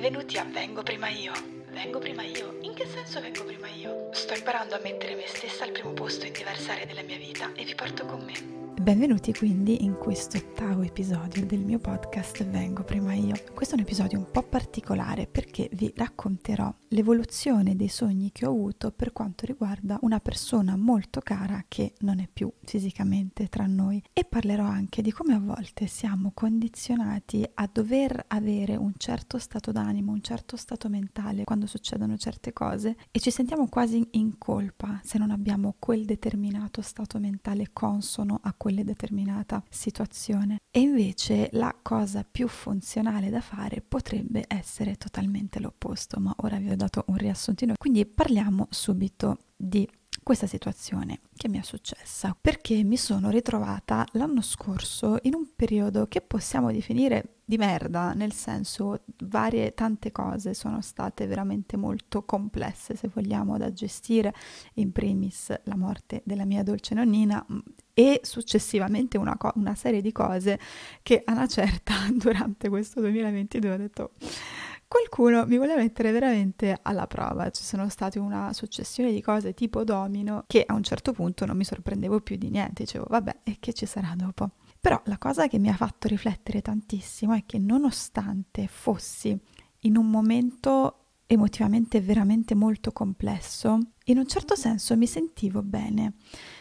Benvenuti a Vengo prima io. Vengo prima io? In che senso vengo prima io? Sto imparando a mettere me stessa al primo posto in diverse aree della mia vita e vi porto con me. Benvenuti quindi in questo ottavo episodio del mio podcast Vengo prima io. Questo è un episodio un po' particolare perché vi racconterò l'evoluzione dei sogni che ho avuto per quanto riguarda una persona molto cara che non è più fisicamente tra noi e parlerò anche di come a volte siamo condizionati a dover avere un certo stato d'animo, un certo stato mentale quando succedono certe cose e ci sentiamo quasi in colpa se non abbiamo quel determinato stato mentale consono a quel quella determinata situazione. E invece la cosa più funzionale da fare potrebbe essere totalmente l'opposto, ma ora vi ho dato un riassuntino. Quindi parliamo subito di questa situazione che mi è successa perché mi sono ritrovata l'anno scorso in un periodo che possiamo definire di merda, nel senso varie tante cose sono state veramente molto complesse se vogliamo da gestire, in primis la morte della mia dolce nonnina e successivamente una, co- una serie di cose che a una certa durante questo 2022 ho detto qualcuno mi vuole mettere veramente alla prova. Ci sono state una successione di cose tipo domino che a un certo punto non mi sorprendevo più di niente, dicevo vabbè e che ci sarà dopo. Però la cosa che mi ha fatto riflettere tantissimo è che nonostante fossi in un momento emotivamente veramente molto complesso, in un certo senso mi sentivo bene.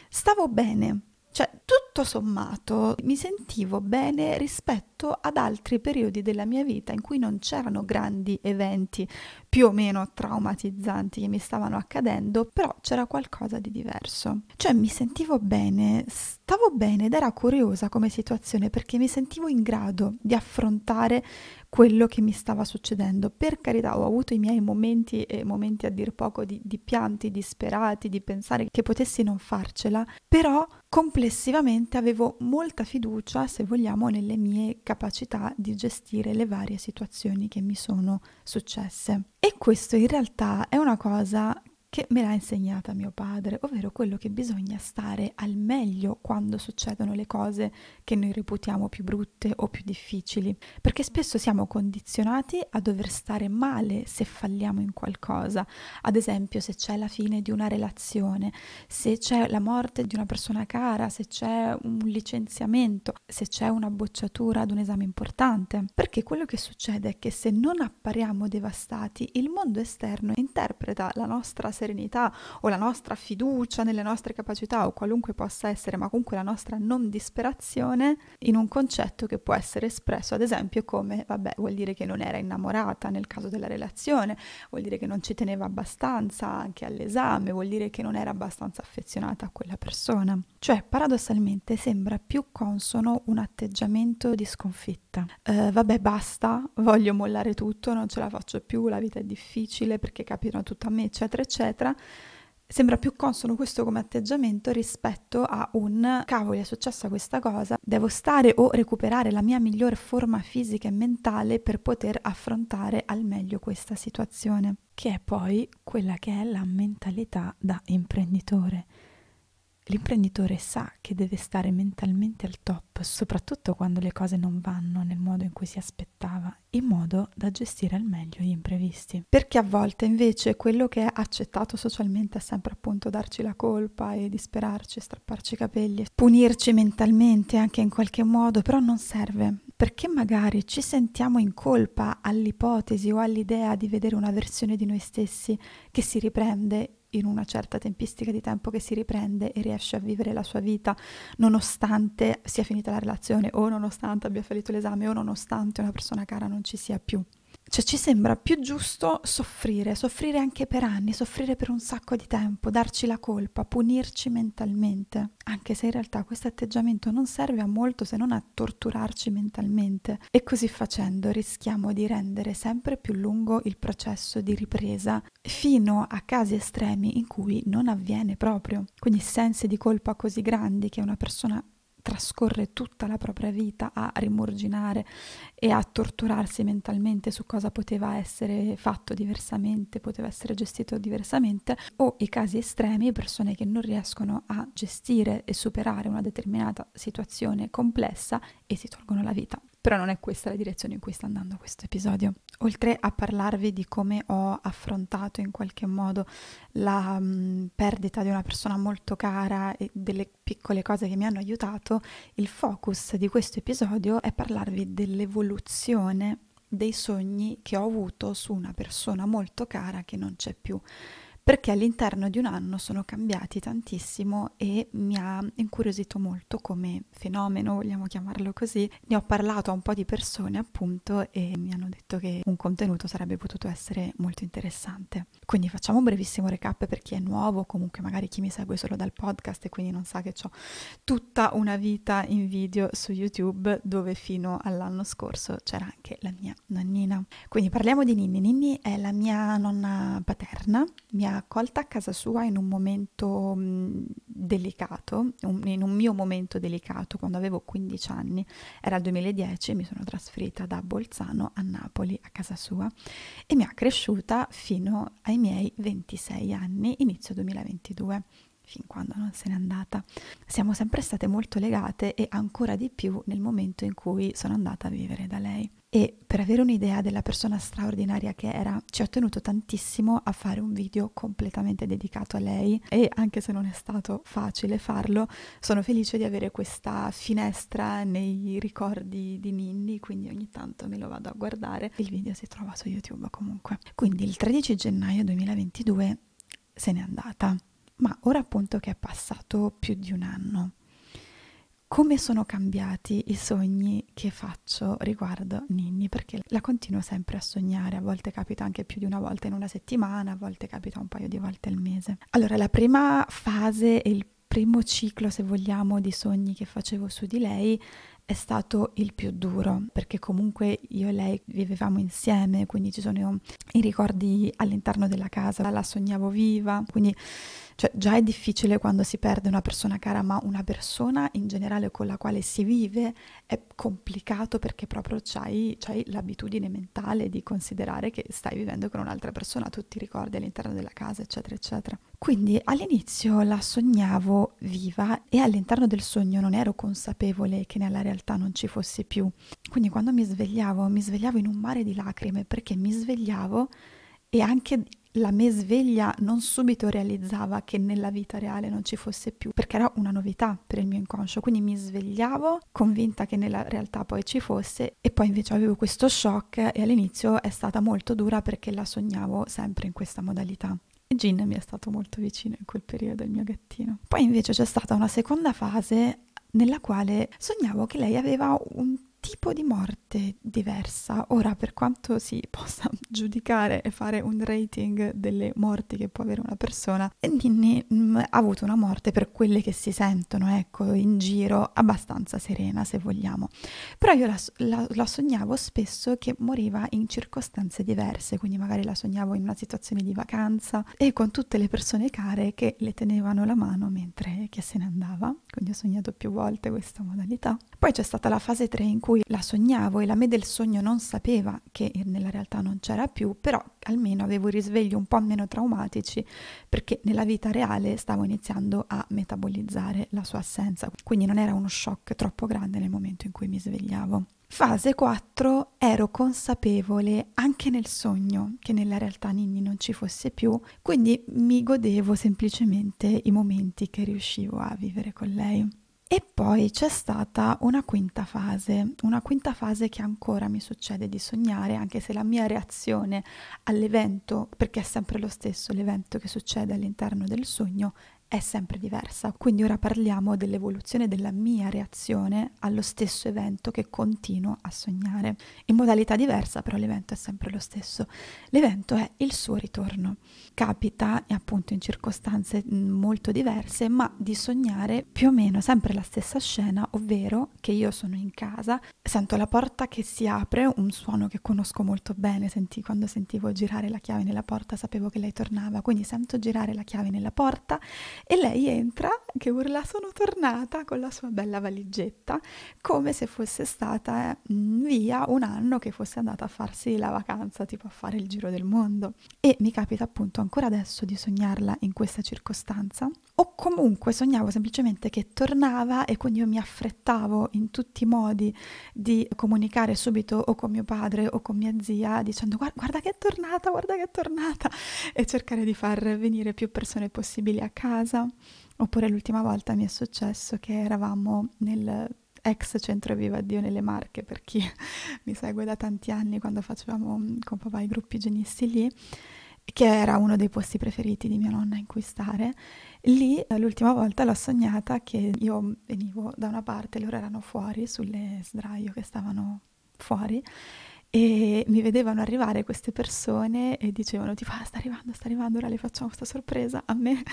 Stavo bene, cioè, tutto sommato mi sentivo bene rispetto ad altri periodi della mia vita in cui non c'erano grandi eventi più o meno traumatizzanti che mi stavano accadendo, però c'era qualcosa di diverso. Cioè, mi sentivo bene, stavo bene ed era curiosa come situazione perché mi sentivo in grado di affrontare quello che mi stava succedendo. Per carità, ho avuto i miei momenti e momenti a dir poco di, di pianti disperati, di pensare che potessi non farcela, però complessivamente avevo molta fiducia, se vogliamo, nelle mie capacità di gestire le varie situazioni che mi sono successe. E questo in realtà è una cosa che me l'ha insegnata mio padre, ovvero quello che bisogna stare al meglio quando succedono le cose che noi reputiamo più brutte o più difficili, perché spesso siamo condizionati a dover stare male se falliamo in qualcosa, ad esempio se c'è la fine di una relazione, se c'è la morte di una persona cara, se c'è un licenziamento, se c'è una bocciatura ad un esame importante, perché quello che succede è che se non appariamo devastati, il mondo esterno interpreta la nostra serenità o la nostra fiducia nelle nostre capacità o qualunque possa essere, ma comunque la nostra non disperazione in un concetto che può essere espresso ad esempio come, vabbè, vuol dire che non era innamorata nel caso della relazione, vuol dire che non ci teneva abbastanza anche all'esame, vuol dire che non era abbastanza affezionata a quella persona. Cioè, paradossalmente sembra più consono un atteggiamento di sconfitta. Uh, vabbè, basta, voglio mollare tutto, non ce la faccio più, la vita è difficile perché capitano tutto a me, eccetera, eccetera eccetera, sembra più consono questo come atteggiamento rispetto a un cavolo è successa questa cosa, devo stare o recuperare la mia migliore forma fisica e mentale per poter affrontare al meglio questa situazione, che è poi quella che è la mentalità da imprenditore. L'imprenditore sa che deve stare mentalmente al top, soprattutto quando le cose non vanno nel modo in cui si aspettava, in modo da gestire al meglio gli imprevisti. Perché a volte invece quello che è accettato socialmente è sempre appunto darci la colpa e disperarci, strapparci i capelli, punirci mentalmente anche in qualche modo, però non serve. Perché magari ci sentiamo in colpa all'ipotesi o all'idea di vedere una versione di noi stessi che si riprende in una certa tempistica di tempo che si riprende e riesce a vivere la sua vita nonostante sia finita la relazione o nonostante abbia fallito l'esame o nonostante una persona cara non ci sia più. Cioè ci sembra più giusto soffrire, soffrire anche per anni, soffrire per un sacco di tempo, darci la colpa, punirci mentalmente, anche se in realtà questo atteggiamento non serve a molto se non a torturarci mentalmente. E così facendo rischiamo di rendere sempre più lungo il processo di ripresa fino a casi estremi in cui non avviene proprio. Quindi sensi di colpa così grandi che una persona trascorre tutta la propria vita a rimurginare e a torturarsi mentalmente su cosa poteva essere fatto diversamente, poteva essere gestito diversamente, o i casi estremi, persone che non riescono a gestire e superare una determinata situazione complessa e si tolgono la vita. Però non è questa la direzione in cui sta andando questo episodio. Oltre a parlarvi di come ho affrontato in qualche modo la mh, mm, perdita di una persona molto cara e delle piccole cose che mi hanno aiutato, il focus di questo episodio è parlarvi dell'evoluzione dei sogni che ho avuto su una persona molto cara che non c'è più perché all'interno di un anno sono cambiati tantissimo e mi ha incuriosito molto come fenomeno, vogliamo chiamarlo così. Ne ho parlato a un po' di persone appunto e mi hanno detto che un contenuto sarebbe potuto essere molto interessante. Quindi facciamo un brevissimo recap per chi è nuovo, comunque magari chi mi segue solo dal podcast e quindi non sa che ho tutta una vita in video su YouTube dove fino all'anno scorso c'era anche la mia nonnina. Quindi parliamo di Ninni. Ninni è la mia nonna paterna, mi ha accolta a casa sua in un momento mh, mm, delicato, un, in un mio momento delicato, quando avevo 15 anni, era il 2010, mi sono trasferita da Bolzano a Napoli a casa sua e mi ha cresciuta fino ai miei 26 anni, inizio 2022 fin quando non se n'è andata. Siamo sempre state molto legate e ancora di più nel momento in cui sono andata a vivere da lei. E per avere un'idea della persona straordinaria che era, ci ho tenuto tantissimo a fare un video completamente dedicato a lei e anche se non è stato facile farlo, sono felice di avere questa finestra nei ricordi di Ninni, quindi ogni tanto me lo vado a guardare. Il video si trova su YouTube comunque. Quindi il 13 gennaio 2022 se n'è andata. Ma ora appunto che è passato più di un anno, come sono cambiati i sogni che faccio riguardo Ninni? Perché la continuo sempre a sognare, a volte capita anche più di una volta in una settimana, a volte capita un paio di volte al mese. Allora, la prima fase e il primo ciclo, se vogliamo, di sogni che facevo su di lei è stato il più duro, perché comunque io e lei vivevamo insieme, quindi ci sono i ricordi all'interno della casa, la sognavo viva, quindi cioè già è difficile quando si perde una persona cara, ma una persona in generale con la quale si vive è complicato perché proprio c'hai, c'hai l'abitudine mentale di considerare che stai vivendo con un'altra persona, tutti i ricordi all'interno della casa, eccetera, eccetera. Quindi all'inizio la sognavo viva e all'interno del sogno non ero consapevole che nella realtà non ci fosse più. Quindi quando mi svegliavo, mi svegliavo in un mare di lacrime perché mi svegliavo e anche la me sveglia non subito realizzava che nella vita reale non ci fosse più, perché era una novità per il mio inconscio, quindi mi svegliavo convinta che nella realtà poi ci fosse e poi invece avevo questo shock e all'inizio è stata molto dura perché la sognavo sempre in questa modalità. E Gin mi è stato molto vicino in quel periodo, il mio gattino. Poi invece c'è stata una seconda fase nella quale sognavo che lei aveva un tipo di morte diversa. Ora, per quanto si possa giudicare e fare un rating delle morti che può avere una persona, Ninni mm, ha avuto una morte per quelle che si sentono, ecco, in giro, abbastanza serena, se vogliamo. Però io la, la, la sognavo spesso che moriva in circostanze diverse, quindi magari la sognavo in una situazione di vacanza e con tutte le persone care che le tenevano la mano mentre che se ne andava. Quindi ho sognato più volte questa modalità. Poi c'è stata la fase 3 in cui cui la sognavo e la me del sogno non sapeva che nella realtà non c'era più, però almeno avevo risvegli un po' meno traumatici perché nella vita reale stavo iniziando a metabolizzare la sua assenza, quindi non era uno shock troppo grande nel momento in cui mi svegliavo. Fase 4 ero consapevole anche nel sogno che nella realtà Ninni non ci fosse più, quindi mi godevo semplicemente i momenti che riuscivo a vivere con lei. E poi c'è stata una quinta fase, una quinta fase che ancora mi succede di sognare, anche se la mia reazione all'evento, perché è sempre lo stesso l'evento che succede all'interno del sogno, è sempre diversa. Quindi ora parliamo dell'evoluzione della mia reazione allo stesso evento che continuo a sognare. In modalità diversa, però l'evento è sempre lo stesso. L'evento è il suo ritorno. Capita appunto in circostanze mm, molto diverse, ma di sognare più o meno sempre la stessa scena, ovvero che io sono in casa, sento la porta che si apre, un suono che conosco molto bene, senti, quando sentivo girare la chiave nella porta sapevo che lei tornava, quindi sento girare la chiave nella porta e lei entra che urla sono tornata con la sua bella valigetta come se fosse stata mm, via un anno che fosse andata a farsi la vacanza tipo a fare il giro del mondo e mi capita appunto ancora adesso di sognarla in questa circostanza o comunque sognavo semplicemente che tornava e quindi io mi affrettavo in tutti i modi di comunicare subito o con mio padre o con mia zia dicendo guarda che è tornata, guarda che è tornata e cercare di far venire più persone possibili a casa. Oppure l'ultima volta mi è successo che eravamo nel ex centro Viva Dio nelle Marche, per chi mi segue da tanti anni quando facevamo con papà i gruppi genisti lì, che era uno dei posti preferiti di mia nonna in cui stare. Lì l'ultima volta l'ho sognata che io venivo da una parte, loro erano fuori sulle sdraio che stavano fuori e mi vedevano arrivare queste persone e dicevano tipo ah sta arrivando, sta arrivando, ora le facciamo questa sorpresa a me.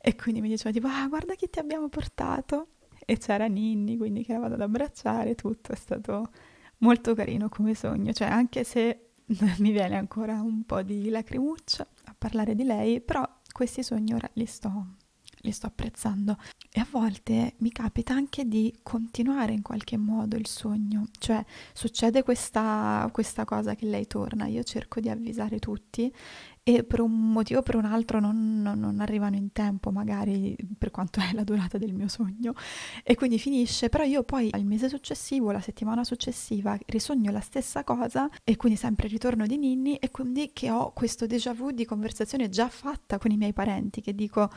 E quindi mi dicevano tipo ah guarda chi ti abbiamo portato. E c'era Ninni quindi che eravamo ad abbracciare tutto, è stato molto carino come sogno, cioè anche se mi viene ancora un po' di lacrimuccia a parlare di lei, però questi sogni ora li sto li sto apprezzando. E a volte mi capita anche di continuare in qualche modo il sogno, cioè succede questa, questa cosa che lei torna, io cerco di avvisare tutti e per un motivo o per un altro non, non, non, arrivano in tempo, magari per quanto è la durata del mio sogno, e quindi finisce, però io poi il mese successivo, la settimana successiva, risogno la stessa cosa e quindi sempre ritorno di Ninni e quindi che ho questo déjà vu di conversazione già fatta con i miei parenti che dico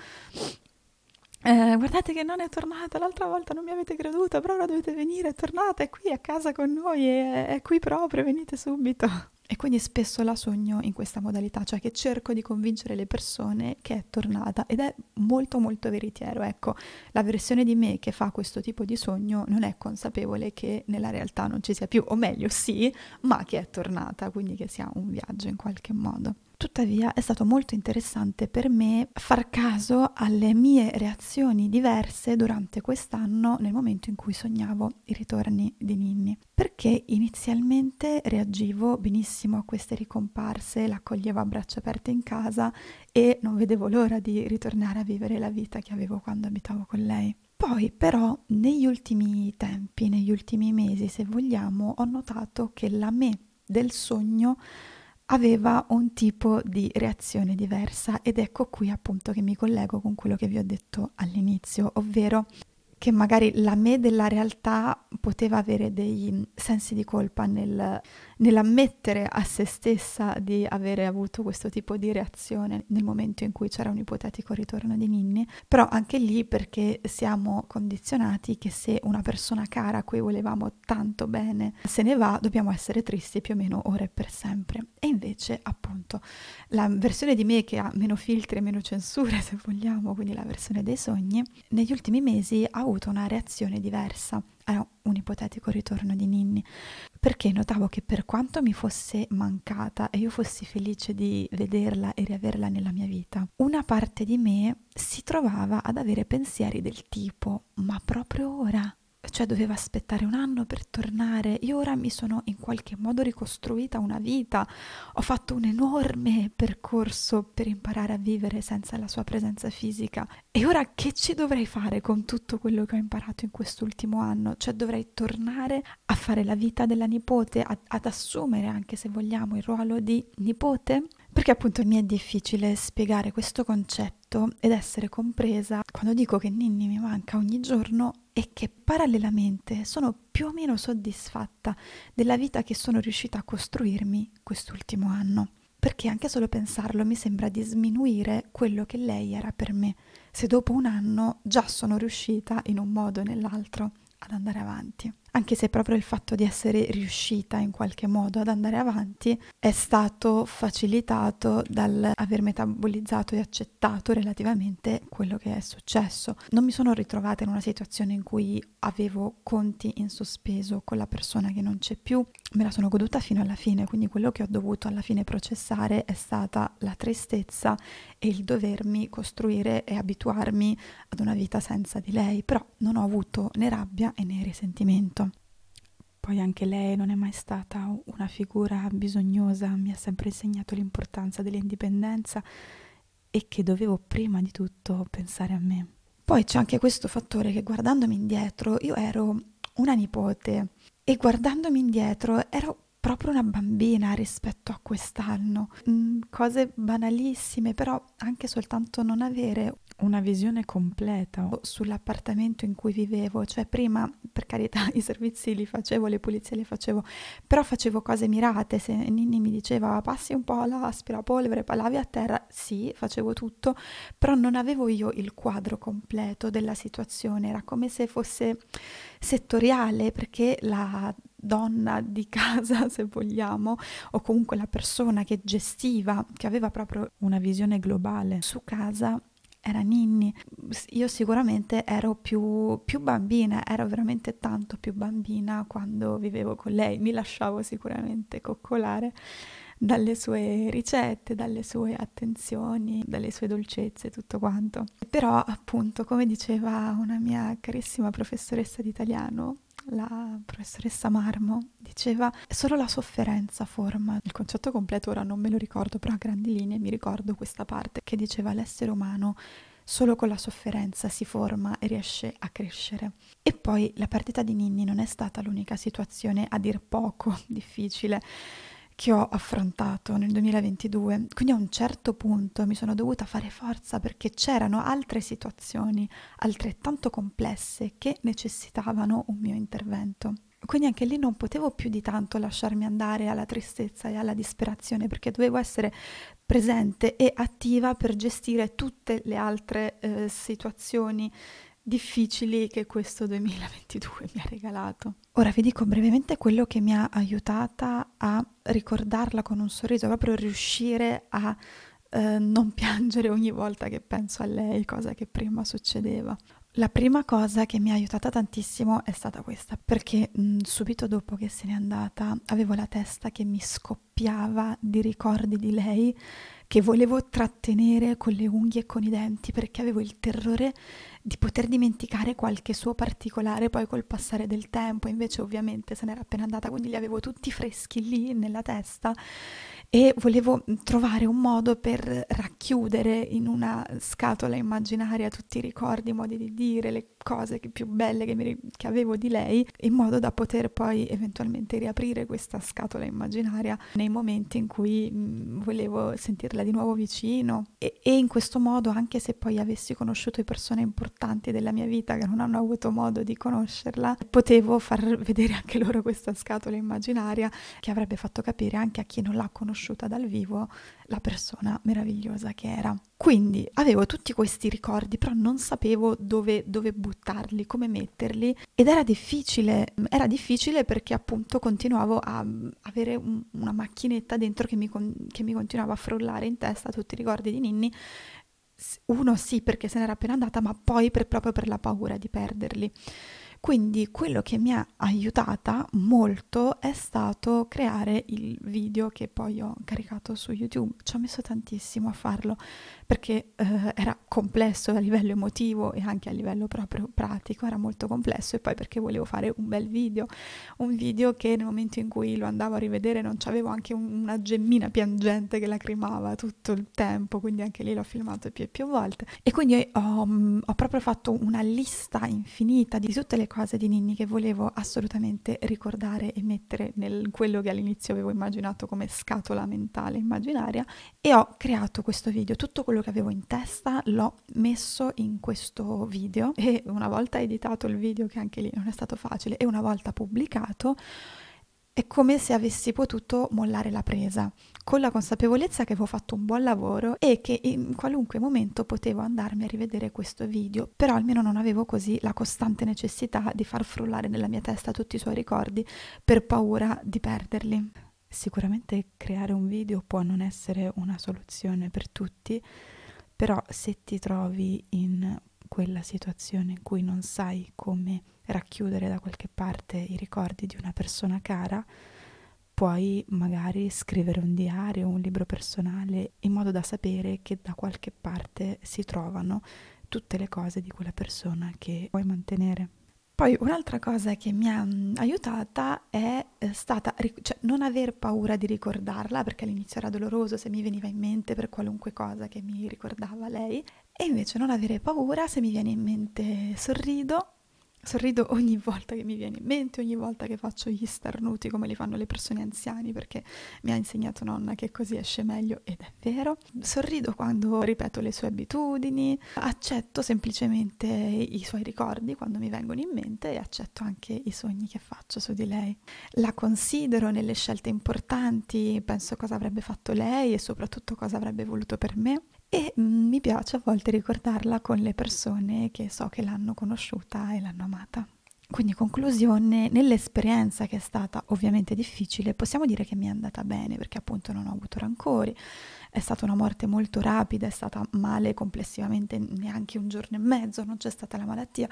eh, guardate che non è tornata, l'altra volta non mi avete creduto, però ora dovete venire, è qui a casa con noi, è, è qui proprio, venite subito. E quindi spesso la sogno in questa modalità, cioè che cerco di convincere le persone che è tornata ed è molto molto veritiero. Ecco, la versione di me che fa questo tipo di sogno non è consapevole che nella realtà non ci sia più, o meglio sì, ma che è tornata, quindi che sia un viaggio in qualche modo. Tuttavia è stato molto interessante per me far caso alle mie reazioni diverse durante quest'anno nel momento in cui sognavo i ritorni di Ninni, perché inizialmente reagivo benissimo a queste ricomparse, l'accoglievo a braccia aperte in casa e non vedevo l'ora di ritornare a vivere la vita che avevo quando abitavo con lei. Poi però negli ultimi tempi, negli ultimi mesi se vogliamo, ho notato che la me del sogno aveva un tipo di reazione diversa ed ecco qui appunto che mi collego con quello che vi ho detto all'inizio, ovvero che magari la me della realtà poteva avere dei sensi di colpa nel, nell'ammettere a se stessa di avere avuto questo tipo di reazione nel momento in cui c'era un ipotetico ritorno di Ninni, però anche lì perché siamo condizionati che se una persona cara a cui volevamo tanto bene se ne va, dobbiamo essere tristi più o meno ora e per sempre. E invece, appunto, la versione di me che ha meno filtri e meno censure, se vogliamo, quindi la versione dei sogni, negli ultimi mesi ha avuto una reazione diversa a un ipotetico ritorno di Ninni, perché notavo che per quanto mi fosse mancata e io fossi felice di vederla e riaverla nella mia vita, una parte di me si trovava ad avere pensieri del tipo ma proprio ora? Cioè doveva aspettare un anno per tornare. Io ora mi sono in qualche modo ricostruita una vita, ho fatto un enorme percorso per imparare a vivere senza la sua presenza fisica. E ora che ci dovrei fare con tutto quello che ho imparato in quest'ultimo anno? Cioè dovrei tornare a fare la vita della nipote, ad, ad assumere anche se vogliamo il ruolo di nipote? Perché appunto mi è difficile spiegare questo concetto ed essere compresa quando dico che Ninni mi manca ogni giorno e che parallelamente sono più o meno soddisfatta della vita che sono riuscita a costruirmi quest'ultimo anno. Perché anche solo pensarlo mi sembra di sminuire quello che lei era per me, se dopo un anno già sono riuscita in un modo o nell'altro ad andare avanti anche se proprio il fatto di essere riuscita in qualche modo ad andare avanti è stato facilitato dal aver metabolizzato e accettato relativamente quello che è successo. Non mi sono ritrovata in una situazione in cui avevo conti in sospeso con la persona che non c'è più, me la sono goduta fino alla fine, quindi quello che ho dovuto alla fine processare è stata la tristezza e il dovermi costruire e abituarmi ad una vita senza di lei, però non ho avuto né rabbia né risentimento. Poi anche lei non è mai stata una figura bisognosa, mi ha sempre insegnato l'importanza dell'indipendenza e che dovevo prima di tutto pensare a me. Poi c'è anche questo fattore che guardandomi indietro io ero una nipote e guardandomi indietro ero proprio una bambina rispetto a quest'anno. Mm, cose banalissime, però anche soltanto non avere una visione completa sull'appartamento in cui vivevo, cioè prima per carità i servizi li facevo, le pulizie le facevo, però facevo cose mirate, se Ninni mi diceva passi un po' l'aspirapolvere, poi lavi a terra, sì, facevo tutto, però non avevo io il quadro completo della situazione, era come se fosse settoriale perché la donna di casa, se vogliamo, o comunque la persona che gestiva, che aveva proprio una visione globale su casa, era Ninni. Io sicuramente ero più, più, bambina, ero veramente tanto più bambina quando vivevo con lei, mi lasciavo sicuramente coccolare dalle sue ricette, dalle sue attenzioni, dalle sue dolcezze, tutto quanto. Però appunto, come diceva una mia carissima professoressa di italiano, la professoressa Marmo diceva solo la sofferenza forma. Il concetto completo ora non me lo ricordo, però a grandi linee mi ricordo questa parte che diceva l'essere umano solo con la sofferenza si forma e riesce a crescere. E poi la perdita di Ninni non è stata l'unica situazione a dir poco difficile che ho affrontato nel 2022, quindi a un certo punto mi sono dovuta fare forza perché c'erano altre situazioni altrettanto complesse che necessitavano un mio intervento. Quindi anche lì non potevo più di tanto lasciarmi andare alla tristezza e alla disperazione perché dovevo essere presente e attiva per gestire tutte le altre eh, situazioni difficili che questo 2022 mi ha regalato. Ora vi dico brevemente quello che mi ha aiutata a ricordarla con un sorriso, proprio riuscire a eh, non piangere ogni volta che penso a lei, cosa che prima succedeva. La prima cosa che mi ha aiutata tantissimo è stata questa, perché mh, subito dopo che se n'è andata avevo la testa che mi scoppiava di ricordi di lei che volevo trattenere con le unghie e con i denti perché avevo il terrore di poter dimenticare qualche suo particolare poi col passare del tempo, invece ovviamente se n'era appena andata, quindi li avevo tutti freschi lì nella testa e volevo trovare un modo per racchiudere in una scatola immaginaria tutti i ricordi, i modi di dire, le cose più belle che, mi, che avevo di lei, in modo da poter poi eventualmente riaprire questa scatola immaginaria nei momenti in cui volevo sentirla di nuovo vicino e, e in questo modo, anche se poi avessi conosciuto persone importanti della mia vita che non hanno avuto modo di conoscerla, potevo far vedere anche loro questa scatola immaginaria che avrebbe fatto capire anche a chi non l'ha conosciuta dal vivo la persona meravigliosa che era. Quindi avevo tutti questi ricordi, però non sapevo dove, dove buttarli, come metterli ed era difficile, era difficile perché appunto continuavo a avere un, una macchinetta dentro che mi, che mi continuava a frullare in testa tutti i ricordi di Ninni uno sì perché se n'era appena andata, ma poi per, proprio per la paura di perderli. Quindi quello che mi ha aiutata molto è stato creare il video che poi ho caricato su YouTube. Ci ho messo tantissimo a farlo perché eh, era complesso a livello emotivo e anche a livello proprio pratico, era molto complesso e poi perché volevo fare un bel video, un video che nel momento in cui lo andavo a rivedere non c'avevo anche un, una gemmina piangente che lacrimava tutto il tempo, quindi anche lì l'ho filmato più e più volte. E quindi ho, ho proprio fatto una lista infinita di tutte le cose cose di Ninni che volevo assolutamente ricordare e mettere nel quello che all'inizio avevo immaginato come scatola mentale immaginaria e ho creato questo video. Tutto quello che avevo in testa l'ho messo in questo video e una volta editato il video, che anche lì non è stato facile, e una volta pubblicato, è come se avessi potuto mollare la presa, con la consapevolezza che avevo fatto un buon lavoro e che in qualunque momento potevo andarmi a rivedere questo video, però almeno non avevo così la costante necessità di far frullare nella mia testa tutti i suoi ricordi per paura di perderli. Sicuramente creare un video può non essere una soluzione per tutti, però se ti trovi in quella situazione in cui non sai come racchiudere da qualche parte i ricordi di una persona cara, puoi magari scrivere un diario, un libro personale, in modo da sapere che da qualche parte si trovano tutte le cose di quella persona che vuoi mantenere. Poi un'altra cosa che mi ha mm, aiutata è eh, stata cioè, non aver paura di ricordarla, perché all'inizio era doloroso se mi veniva in mente per qualunque cosa che mi ricordava lei, e invece non avere paura se mi viene in mente sorrido Sorrido ogni volta che mi viene in mente, ogni volta che faccio gli starnuti come li fanno le persone anziane, perché mi ha insegnato nonna che così esce meglio ed è vero. Sorrido quando ripeto le sue abitudini, accetto semplicemente i suoi ricordi quando mi vengono in mente e accetto anche i sogni che faccio su di lei. La considero nelle scelte importanti, penso cosa avrebbe fatto lei e soprattutto cosa avrebbe voluto per me e mm, mi piace a volte ricordarla con le persone che so che l'hanno conosciuta e l'hanno amata. Quindi conclusione, nell'esperienza che è stata ovviamente difficile, possiamo dire che mi è andata bene perché appunto non ho avuto rancori, è stata una morte molto rapida, è stata male complessivamente neanche un giorno e mezzo, non c'è stata la malattia,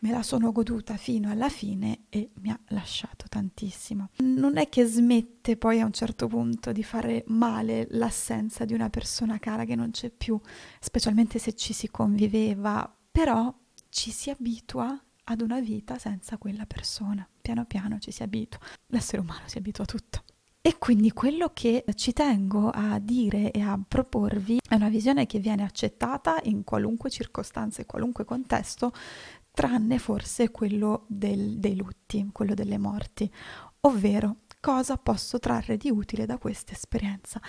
me la sono goduta fino alla fine e mi ha lasciato tantissimo. Non è che smette poi a un certo punto di fare male l'assenza di una persona cara che non c'è più, specialmente se ci si conviveva, però ci si abitua ad una vita senza quella persona. Piano piano ci si abitua. L'essere umano si abitua a tutto. E quindi quello che ci tengo a dire e a proporvi è una visione che viene accettata in qualunque circostanza e qualunque contesto, tranne forse quello del, dei lutti, quello delle morti, ovvero cosa posso trarre di utile da questa esperienza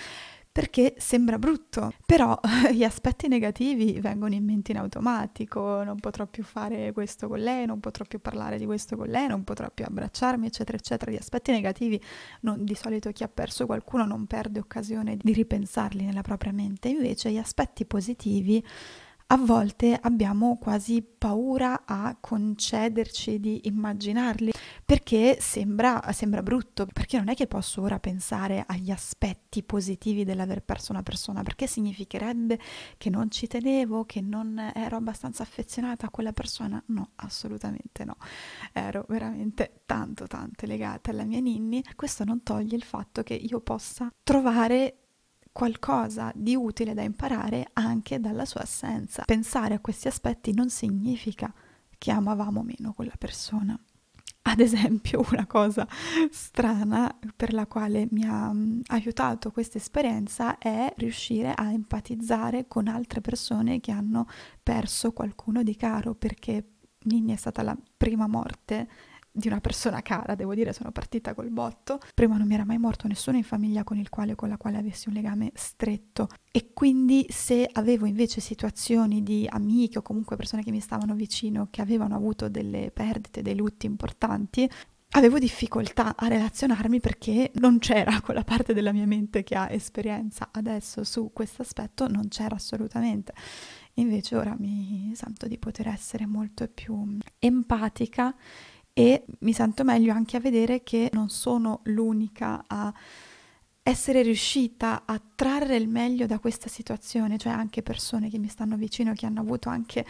perché sembra brutto, però gli aspetti negativi vengono in mente in automatico, non potrò più fare questo con lei, non potrò più parlare di questo con lei, non potrò più abbracciarmi, eccetera, eccetera. Gli aspetti negativi, non, di solito chi ha perso qualcuno non perde occasione di ripensarli nella propria mente, invece gli aspetti positivi a volte abbiamo quasi paura a concederci di immaginarli perché sembra, sembra, brutto, perché non è che posso ora pensare agli aspetti positivi dell'aver perso una persona, perché significherebbe che non ci tenevo, che non ero abbastanza affezionata a quella persona. No, assolutamente no. Ero veramente tanto tanto legata alla mia Ninni. Questo non toglie il fatto che io possa trovare qualcosa di utile da imparare anche dalla sua assenza. Pensare a questi aspetti non significa che amavamo meno quella persona. Ad esempio, una cosa strana per la quale mi ha mm, aiutato questa esperienza è riuscire a empatizzare con altre persone che hanno perso qualcuno di caro, perché Ninni è stata la prima morte di una persona cara, devo dire, sono partita col botto. Prima non mi era mai morto nessuno in famiglia con il quale con la quale avessi un legame stretto e quindi se avevo invece situazioni di amiche o comunque persone che mi stavano vicino che avevano avuto delle perdite, dei lutti importanti, avevo difficoltà a relazionarmi perché non c'era quella parte della mia mente che ha esperienza adesso su questo aspetto, non c'era assolutamente. Invece ora mi sento di poter essere molto più empatica e mi sento meglio anche a vedere che non sono l'unica a essere riuscita a trarre il meglio da questa situazione, cioè anche persone che mi stanno vicino, che hanno avuto anche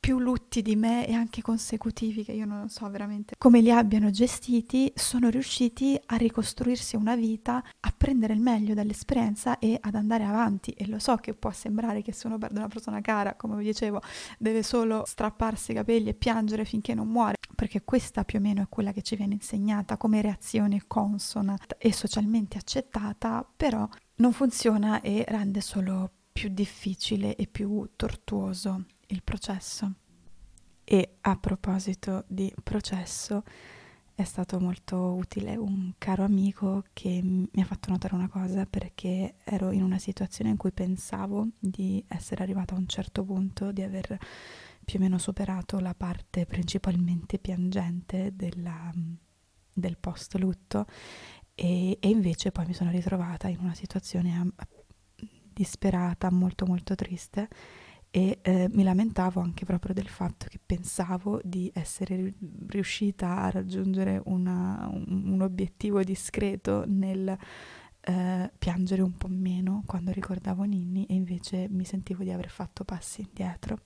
più lutti di me e anche consecutivi che io non so veramente come li abbiano gestiti, sono riusciti a ricostruirsi una vita, a prendere il meglio dall'esperienza e ad andare avanti. E lo so che può sembrare che se uno perde una persona cara, come vi dicevo, deve solo strapparsi i capelli e piangere finché non muore, perché questa più o meno è quella che ci viene insegnata come reazione consona e socialmente accettata, però non funziona e rende solo più difficile e più tortuoso il processo. E a proposito di processo, è stato molto utile un caro amico che mi ha fatto notare una cosa perché ero in una situazione in cui pensavo di essere arrivata a un certo punto, di aver più o meno superato la parte principalmente piangente della, del post lutto e, e, invece poi mi sono ritrovata in una situazione disperata, molto molto triste e eh, mi lamentavo anche proprio del fatto che pensavo di essere riuscita a raggiungere una, un, un, obiettivo discreto nel eh, piangere un po' meno quando ricordavo Ninni e invece mi sentivo di aver fatto passi indietro.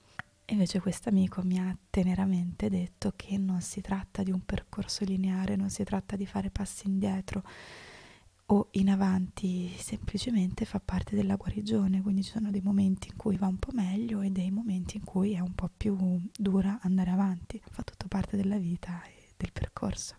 Invece questo amico mi ha teneramente detto che non si tratta di un percorso lineare, non si tratta di fare passi indietro, o in avanti semplicemente fa parte della guarigione, quindi ci sono dei momenti in cui va un po' meglio e dei momenti in cui è un po' più dura andare avanti, fa tutto parte della vita e del percorso.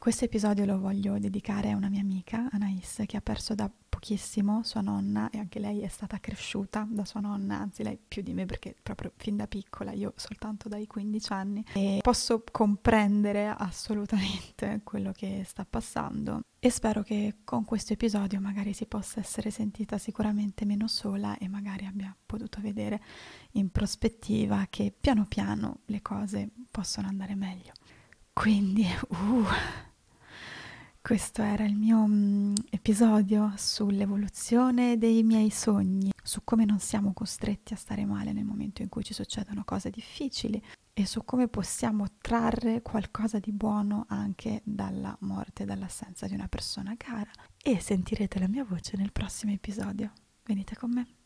Questo episodio lo voglio dedicare a una mia amica, Anais, che ha perso da pochissimo sua nonna e anche lei è stata cresciuta da sua nonna, anzi lei più di me perché proprio fin da piccola, io soltanto dai 15 anni. E posso comprendere assolutamente quello che sta passando e spero che con questo episodio magari si possa essere sentita sicuramente meno sola e magari abbia potuto vedere in prospettiva che piano piano le cose possono andare meglio. Quindi, uh, questo era il mio um, episodio sull'evoluzione dei miei sogni, su come non siamo costretti a stare male nel momento in cui ci succedono cose difficili e su come possiamo trarre qualcosa di buono anche dalla morte, dall'assenza di una persona cara. E sentirete la mia voce nel prossimo episodio. Venite con me.